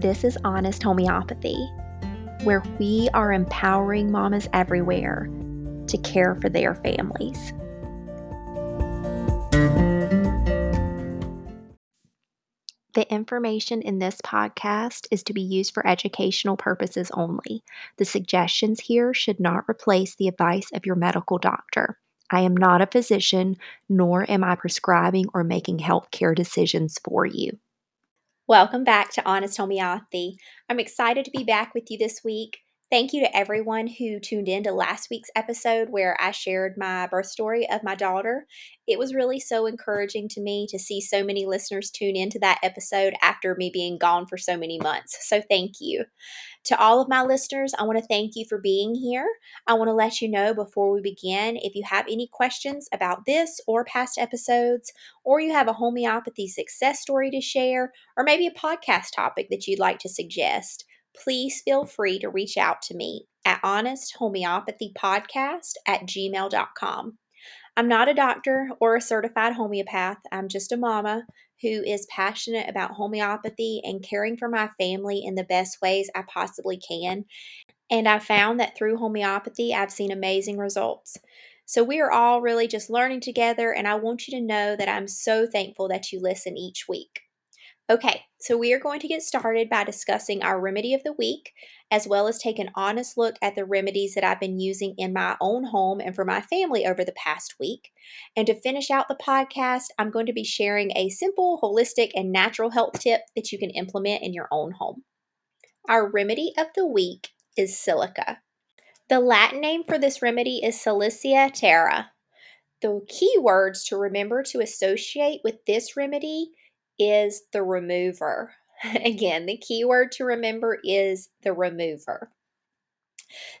This is Honest Homeopathy, where we are empowering mamas everywhere to care for their families. The information in this podcast is to be used for educational purposes only. The suggestions here should not replace the advice of your medical doctor. I am not a physician, nor am I prescribing or making healthcare decisions for you. Welcome back to Honest Homeopathy. I'm excited to be back with you this week. Thank you to everyone who tuned in to last week's episode where I shared my birth story of my daughter. It was really so encouraging to me to see so many listeners tune into that episode after me being gone for so many months. So, thank you. To all of my listeners, I want to thank you for being here. I want to let you know before we begin if you have any questions about this or past episodes, or you have a homeopathy success story to share, or maybe a podcast topic that you'd like to suggest please feel free to reach out to me at honesthomeopathypodcast at gmail.com. I'm not a doctor or a certified homeopath. I'm just a mama who is passionate about homeopathy and caring for my family in the best ways I possibly can. And I found that through homeopathy, I've seen amazing results. So we are all really just learning together, and I want you to know that I'm so thankful that you listen each week. Okay, so we are going to get started by discussing our remedy of the week, as well as take an honest look at the remedies that I've been using in my own home and for my family over the past week. And to finish out the podcast, I'm going to be sharing a simple, holistic, and natural health tip that you can implement in your own home. Our remedy of the week is silica. The Latin name for this remedy is Silicea terra. The key words to remember to associate with this remedy is the remover. Again, the key word to remember is the remover.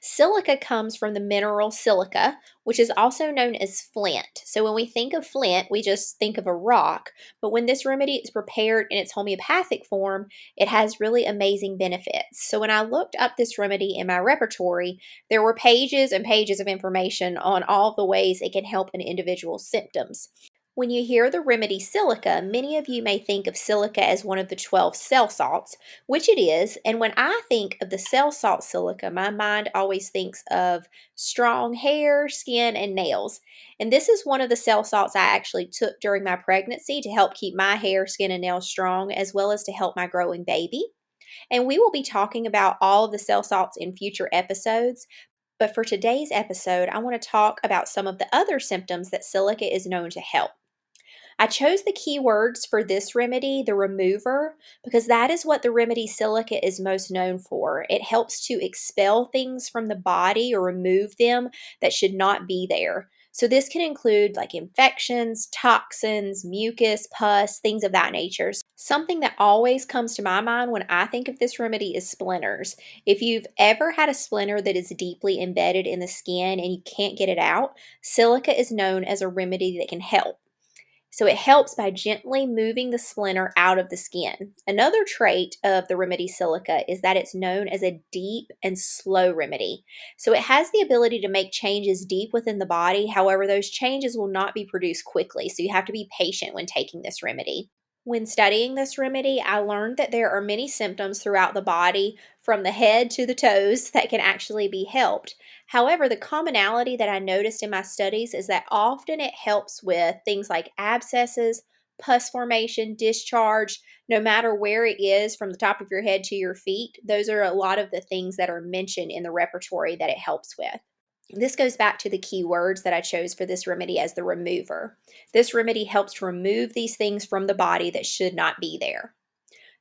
Silica comes from the mineral silica, which is also known as flint. So when we think of flint, we just think of a rock. But when this remedy is prepared in its homeopathic form, it has really amazing benefits. So when I looked up this remedy in my repertory, there were pages and pages of information on all the ways it can help an individual's symptoms. When you hear the remedy silica, many of you may think of silica as one of the 12 cell salts, which it is. And when I think of the cell salt silica, my mind always thinks of strong hair, skin, and nails. And this is one of the cell salts I actually took during my pregnancy to help keep my hair, skin, and nails strong, as well as to help my growing baby. And we will be talking about all of the cell salts in future episodes, but for today's episode, I want to talk about some of the other symptoms that silica is known to help. I chose the keywords for this remedy, the remover, because that is what the remedy silica is most known for. It helps to expel things from the body or remove them that should not be there. So, this can include like infections, toxins, mucus, pus, things of that nature. Something that always comes to my mind when I think of this remedy is splinters. If you've ever had a splinter that is deeply embedded in the skin and you can't get it out, silica is known as a remedy that can help. So it helps by gently moving the splinter out of the skin. Another trait of the remedy silica is that it's known as a deep and slow remedy. So it has the ability to make changes deep within the body. However, those changes will not be produced quickly. So you have to be patient when taking this remedy. When studying this remedy, I learned that there are many symptoms throughout the body, from the head to the toes, that can actually be helped. However, the commonality that I noticed in my studies is that often it helps with things like abscesses, pus formation, discharge, no matter where it is from the top of your head to your feet. Those are a lot of the things that are mentioned in the repertory that it helps with. This goes back to the key words that I chose for this remedy as the remover. This remedy helps remove these things from the body that should not be there.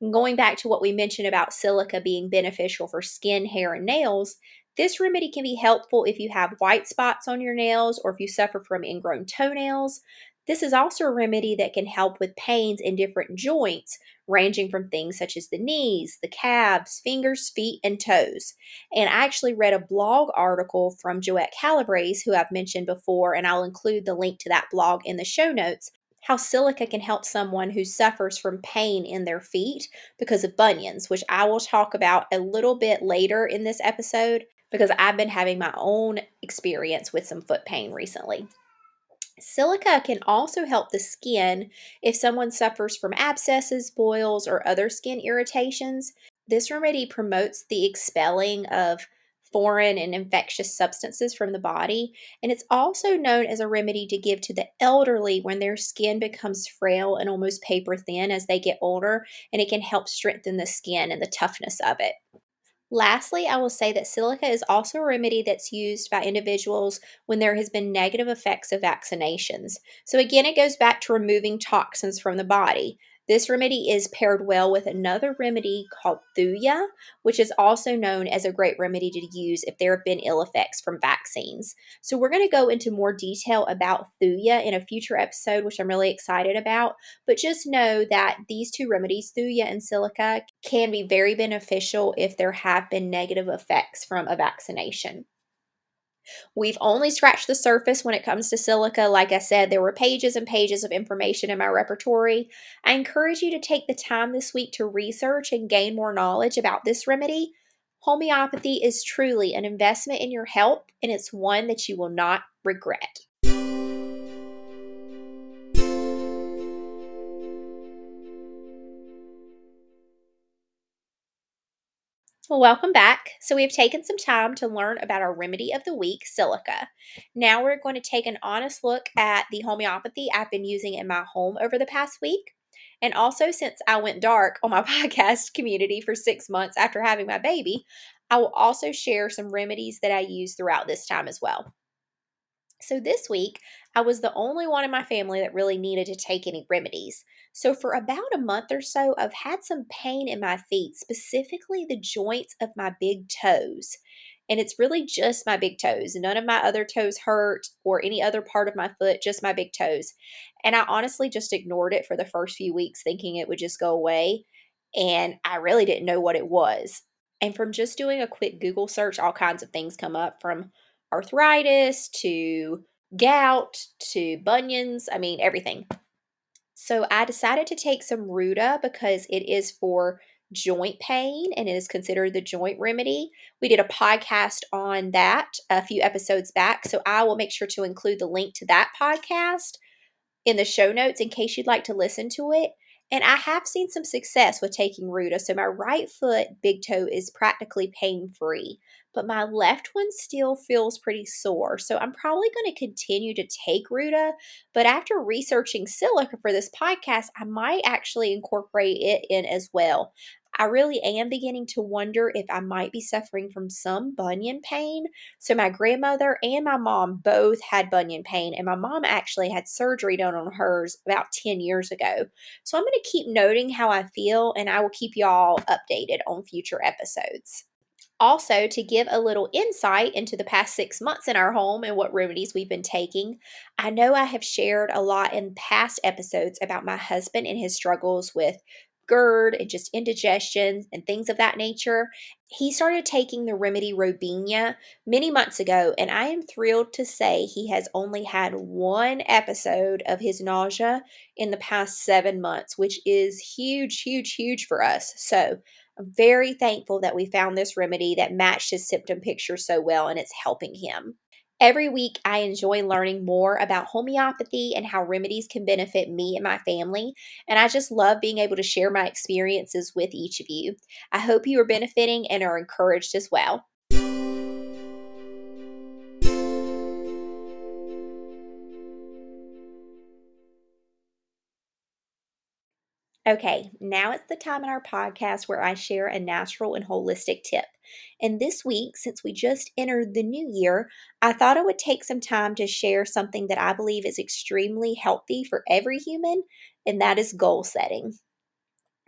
Going back to what we mentioned about silica being beneficial for skin, hair, and nails, this remedy can be helpful if you have white spots on your nails or if you suffer from ingrown toenails. This is also a remedy that can help with pains in different joints, ranging from things such as the knees, the calves, fingers, feet, and toes. And I actually read a blog article from Joette Calabrese, who I've mentioned before, and I'll include the link to that blog in the show notes. How silica can help someone who suffers from pain in their feet because of bunions, which I will talk about a little bit later in this episode because I've been having my own experience with some foot pain recently. Silica can also help the skin if someone suffers from abscesses, boils, or other skin irritations. This remedy promotes the expelling of foreign and infectious substances from the body, and it's also known as a remedy to give to the elderly when their skin becomes frail and almost paper thin as they get older, and it can help strengthen the skin and the toughness of it. Lastly, I will say that silica is also a remedy that's used by individuals when there has been negative effects of vaccinations. So again, it goes back to removing toxins from the body. This remedy is paired well with another remedy called Thuya, which is also known as a great remedy to use if there have been ill effects from vaccines. So, we're going to go into more detail about Thuya in a future episode, which I'm really excited about. But just know that these two remedies, Thuya and silica, can be very beneficial if there have been negative effects from a vaccination. We've only scratched the surface when it comes to silica. Like I said, there were pages and pages of information in my repertory. I encourage you to take the time this week to research and gain more knowledge about this remedy. Homeopathy is truly an investment in your health, and it's one that you will not regret. Well, welcome back. So, we've taken some time to learn about our remedy of the week, silica. Now, we're going to take an honest look at the homeopathy I've been using in my home over the past week. And also, since I went dark on my podcast community for six months after having my baby, I will also share some remedies that I use throughout this time as well. So, this week, I was the only one in my family that really needed to take any remedies. So, for about a month or so, I've had some pain in my feet, specifically the joints of my big toes. And it's really just my big toes. None of my other toes hurt or any other part of my foot, just my big toes. And I honestly just ignored it for the first few weeks, thinking it would just go away. And I really didn't know what it was. And from just doing a quick Google search, all kinds of things come up from arthritis to gout to bunions. I mean, everything. So I decided to take some Ruta because it is for joint pain and it is considered the joint remedy. We did a podcast on that a few episodes back. So I will make sure to include the link to that podcast in the show notes in case you'd like to listen to it. And I have seen some success with taking Ruta. So my right foot big toe is practically pain free but my left one still feels pretty sore. So I'm probably going to continue to take Ruta, but after researching silica for this podcast, I might actually incorporate it in as well. I really am beginning to wonder if I might be suffering from some bunion pain. So, my grandmother and my mom both had bunion pain, and my mom actually had surgery done on hers about 10 years ago. So, I'm going to keep noting how I feel, and I will keep y'all updated on future episodes. Also, to give a little insight into the past six months in our home and what remedies we've been taking, I know I have shared a lot in past episodes about my husband and his struggles with GERD and just indigestion and things of that nature. He started taking the remedy Robinia many months ago, and I am thrilled to say he has only had one episode of his nausea in the past seven months, which is huge, huge, huge for us. So, very thankful that we found this remedy that matched his symptom picture so well and it's helping him. Every week, I enjoy learning more about homeopathy and how remedies can benefit me and my family. And I just love being able to share my experiences with each of you. I hope you are benefiting and are encouraged as well. Okay, now it's the time in our podcast where I share a natural and holistic tip. And this week, since we just entered the new year, I thought I would take some time to share something that I believe is extremely healthy for every human, and that is goal setting.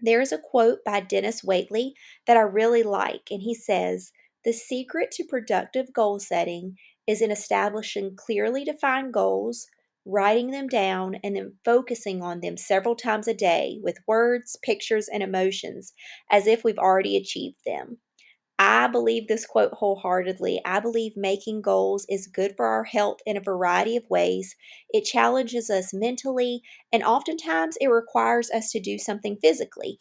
There is a quote by Dennis Waitley that I really like, and he says, The secret to productive goal setting is in establishing clearly defined goals writing them down, and then focusing on them several times a day with words, pictures, and emotions as if we've already achieved them. I believe this quote wholeheartedly. I believe making goals is good for our health in a variety of ways. It challenges us mentally, and oftentimes it requires us to do something physically.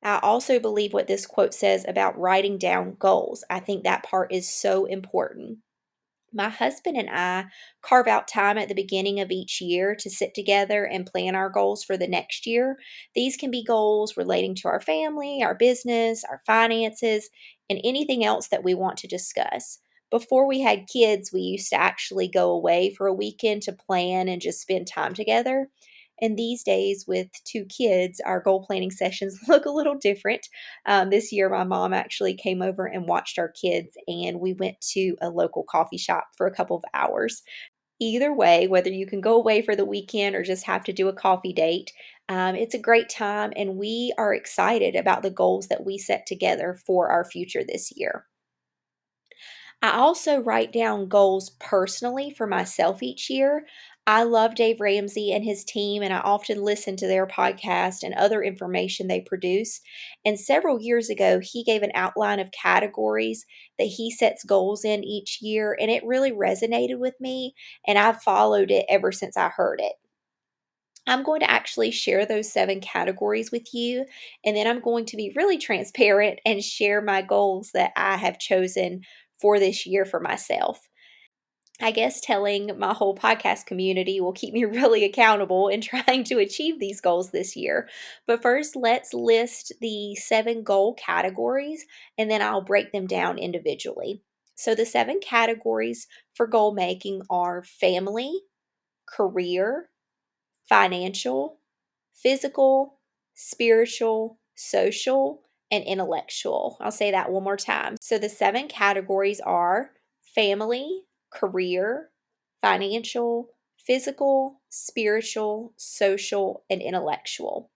I also believe what this quote says about writing down goals. I think that part is so important. My husband and I carve out time at the beginning of each year to sit together and plan our goals for the next year. These can be goals relating to our family, our business, our finances, and anything else that we want to discuss. Before we had kids, we used to actually go away for a weekend to plan and just spend time together. And these days, with two kids, our goal planning sessions look a little different. Um, this year, my mom actually came over and watched our kids, and we went to a local coffee shop for a couple of hours. Either way, whether you can go away for the weekend or just have to do a coffee date, um, it's a great time, and we are excited about the goals that we set together for our future this year. I also write down goals personally for myself each year. I love Dave Ramsey and his team, and I often listen to their podcast and other information they produce. And several years ago, he gave an outline of categories that he sets goals in each year, and it really resonated with me, and I've followed it ever since I heard it. I'm going to actually share those seven categories with you, and then I'm going to be really transparent and share my goals that I have chosen for this year for myself. I guess telling my whole podcast community will keep me really accountable in trying to achieve these goals this year. But first, let's list the seven goal categories and then I'll break them down individually. So, the seven categories for goal making are family, career, financial, physical, spiritual, social, and intellectual. I'll say that one more time. So the seven categories are family, career, financial, physical, spiritual, social, and intellectual.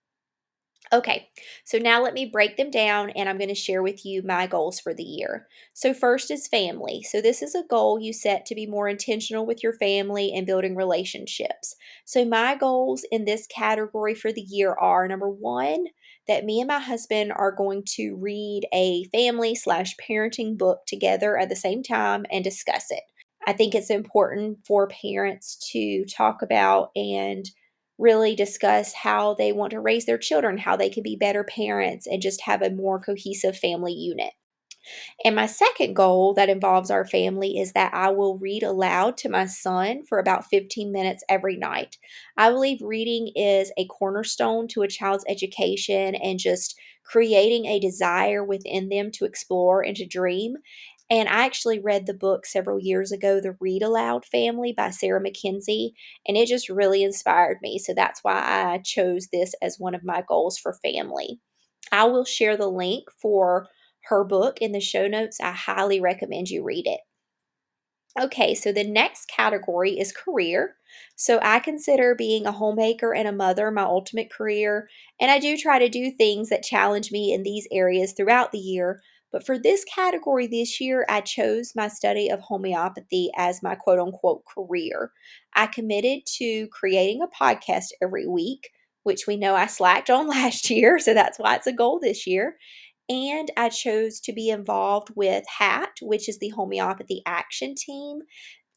Okay, so now let me break them down and I'm going to share with you my goals for the year. So, first is family. So, this is a goal you set to be more intentional with your family and building relationships. So, my goals in this category for the year are number one, that me and my husband are going to read a family slash parenting book together at the same time and discuss it. I think it's important for parents to talk about and really discuss how they want to raise their children, how they can be better parents, and just have a more cohesive family unit. And my second goal that involves our family is that I will read aloud to my son for about 15 minutes every night. I believe reading is a cornerstone to a child's education and just creating a desire within them to explore and to dream. And I actually read the book several years ago, The Read Aloud Family by Sarah Mackenzie, and it just really inspired me. So that's why I chose this as one of my goals for family. I will share the link for her book in the show notes. I highly recommend you read it. Okay, so the next category is career. So I consider being a homemaker and a mother my ultimate career, and I do try to do things that challenge me in these areas throughout the year. But for this category this year, I chose my study of homeopathy as my quote unquote career. I committed to creating a podcast every week, which we know I slacked on last year, so that's why it's a goal this year. And I chose to be involved with HAT, which is the Homeopathy Action Team.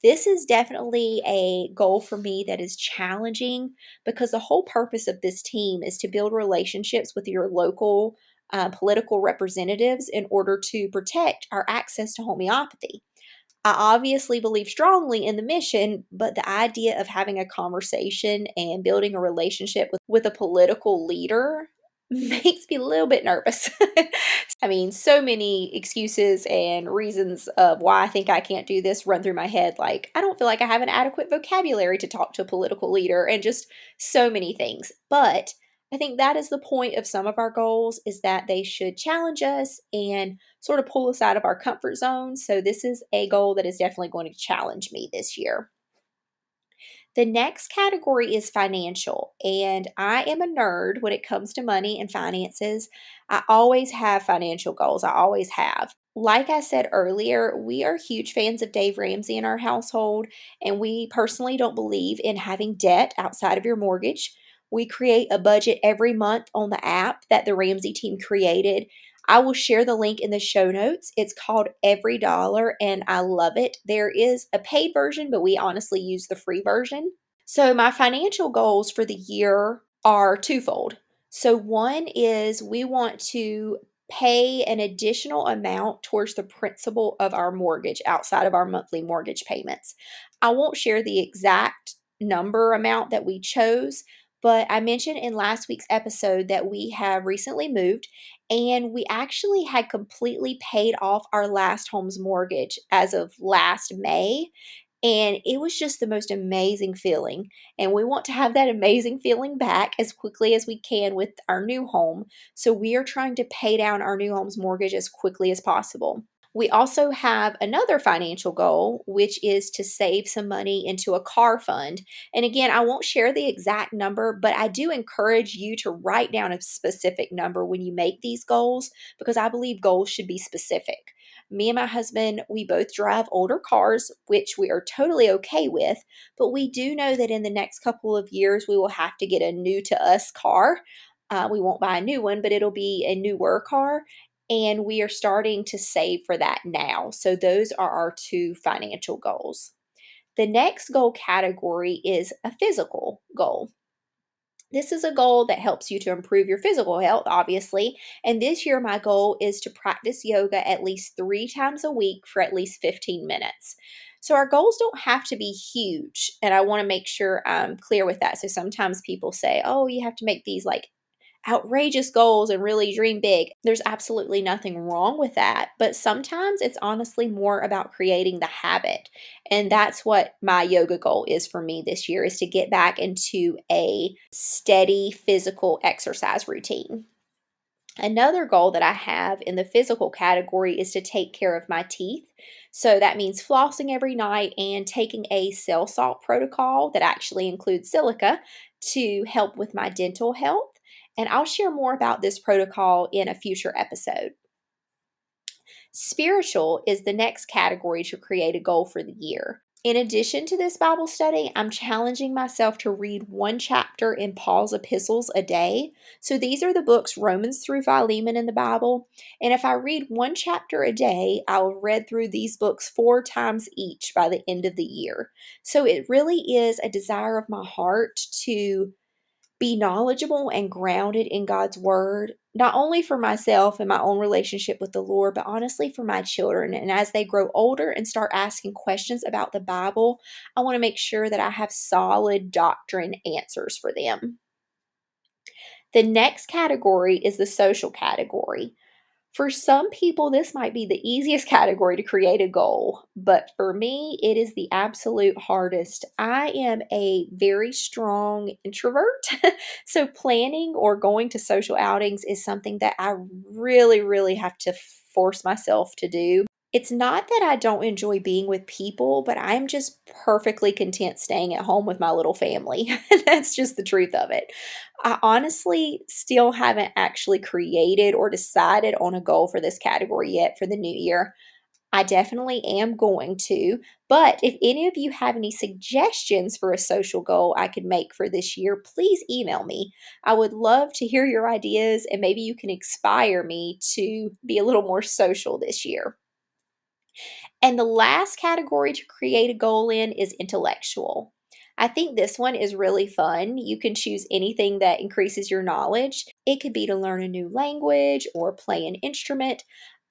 This is definitely a goal for me that is challenging because the whole purpose of this team is to build relationships with your local uh, political representatives in order to protect our access to homeopathy. I obviously believe strongly in the mission, but the idea of having a conversation and building a relationship with, with a political leader makes me a little bit nervous. I mean, so many excuses and reasons of why I think I can't do this run through my head. Like, I don't feel like I have an adequate vocabulary to talk to a political leader, and just so many things. But I think that is the point of some of our goals is that they should challenge us and sort of pull us out of our comfort zone. So, this is a goal that is definitely going to challenge me this year. The next category is financial, and I am a nerd when it comes to money and finances. I always have financial goals, I always have. Like I said earlier, we are huge fans of Dave Ramsey in our household, and we personally don't believe in having debt outside of your mortgage. We create a budget every month on the app that the Ramsey team created, I will share the link in the show notes. It's called Every Dollar and I love it. There is a paid version, but we honestly use the free version. So, my financial goals for the year are twofold. So, one is we want to pay an additional amount towards the principal of our mortgage outside of our monthly mortgage payments. I won't share the exact number amount that we chose, but I mentioned in last week's episode that we have recently moved and we actually had completely paid off our last home's mortgage as of last May. And it was just the most amazing feeling. And we want to have that amazing feeling back as quickly as we can with our new home. So we are trying to pay down our new home's mortgage as quickly as possible. We also have another financial goal, which is to save some money into a car fund. And again, I won't share the exact number, but I do encourage you to write down a specific number when you make these goals because I believe goals should be specific. Me and my husband, we both drive older cars, which we are totally okay with, but we do know that in the next couple of years, we will have to get a new to us car. Uh, we won't buy a new one, but it'll be a newer car and we are starting to save for that now. So, those are our two financial goals. The next goal category is a physical goal. This is a goal that helps you to improve your physical health, obviously. And this year, my goal is to practice yoga at least three times a week for at least 15 minutes. So, our goals don't have to be huge. And I want to make sure I'm clear with that. So, sometimes people say, oh, you have to make these like outrageous goals and really dream big. There's absolutely nothing wrong with that. But sometimes it's honestly more about creating the habit. And that's what my yoga goal is for me this year is to get back into a steady physical exercise routine. Another goal that I have in the physical category is to take care of my teeth. So that means flossing every night and taking a cell salt protocol that actually includes silica to help with my dental health and I'll share more about this protocol in a future episode. Spiritual is the next category to create a goal for the year. In addition to this Bible study, I'm challenging myself to read one chapter in Paul's epistles a day. So these are the books Romans through Philemon in the Bible. And if I read one chapter a day, I'll have read through these books four times each by the end of the year. So it really is a desire of my heart to be knowledgeable and grounded in God's word, not only for myself and my own relationship with the Lord, but honestly for my children. And as they grow older and start asking questions about the Bible, I want to make sure that I have solid doctrine answers for them. The next category is the social category. For some people, this might be the easiest category to create a goal, but for me, it is the absolute hardest. I am a very strong introvert, so planning or going to social outings is something that I really, really have to force myself to do. It's not that I don't enjoy being with people, but I'm just perfectly content staying at home with my little family. That's just the truth of it. I honestly still haven't actually created or decided on a goal for this category yet for the new year. I definitely am going to. But if any of you have any suggestions for a social goal I could make for this year, please email me. I would love to hear your ideas and maybe you can inspire me to be a little more social this year. And the last category to create a goal in is intellectual. I think this one is really fun. You can choose anything that increases your knowledge. It could be to learn a new language or play an instrument.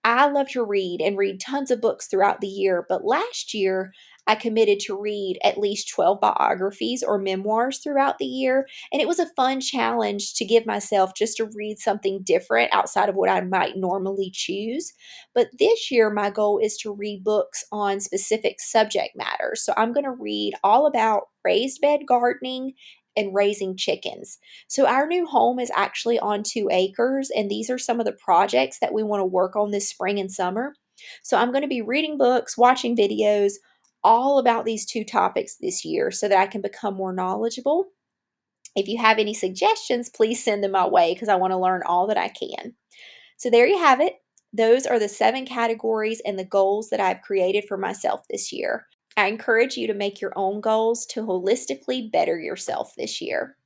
I love to read and read tons of books throughout the year, but last year I committed to read at least 12 biographies or memoirs throughout the year. And it was a fun challenge to give myself just to read something different outside of what I might normally choose. But this year, my goal is to read books on specific subject matters. So I'm going to read all about raised bed gardening and raising chickens. So, our new home is actually on two acres, and these are some of the projects that we want to work on this spring and summer. So, I'm going to be reading books, watching videos, all about these two topics this year so that I can become more knowledgeable. If you have any suggestions, please send them my way because I want to learn all that I can. So there you have it. Those are the seven categories and the goals that I've created for myself this year. I encourage you to make your own goals to holistically better yourself this year.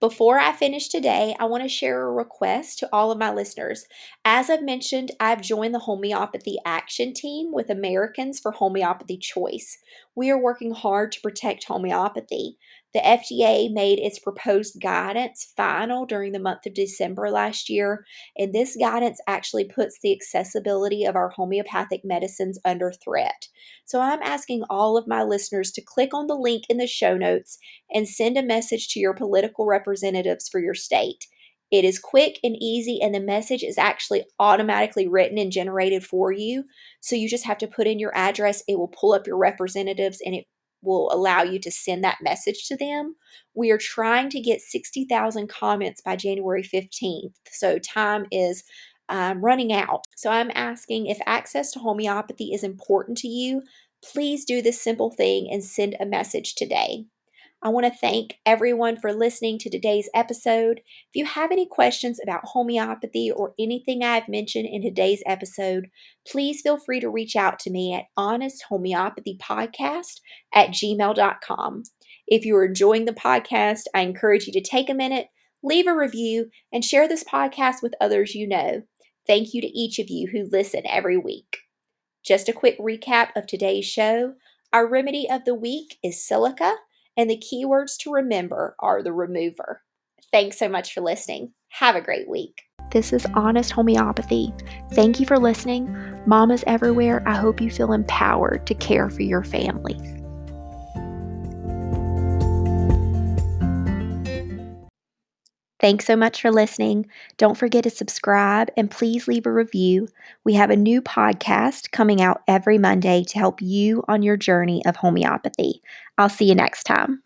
Before I finish today, I want to share a request to all of my listeners. As I've mentioned, I've joined the Homeopathy Action Team with Americans for Homeopathy Choice. We are working hard to protect homeopathy. The FDA made its proposed guidance final during the month of December last year, and this guidance actually puts the accessibility of our homeopathic medicines under threat. So I'm asking all of my listeners to click on the link in the show notes and send a message to your political representatives for your state. It is quick and easy, and the message is actually automatically written and generated for you. So you just have to put in your address, it will pull up your representatives, and it will allow you to send that message to them. We are trying to get 60,000 comments by January 15th. So time is um, running out. So I'm asking if access to homeopathy is important to you, please do this simple thing and send a message today. I want to thank everyone for listening to today's episode. If you have any questions about homeopathy or anything I've mentioned in today's episode, please feel free to reach out to me at honesthomeopathypodcast at gmail.com. If you're enjoying the podcast, I encourage you to take a minute, leave a review, and share this podcast with others you know. Thank you to each of you who listen every week. Just a quick recap of today's show. Our remedy of the week is silica and the keywords to remember are the remover. Thanks so much for listening. Have a great week. This is Honest Homeopathy. Thank you for listening. Mamas everywhere, I hope you feel empowered to care for your families. Thanks so much for listening. Don't forget to subscribe and please leave a review. We have a new podcast coming out every Monday to help you on your journey of homeopathy. I'll see you next time.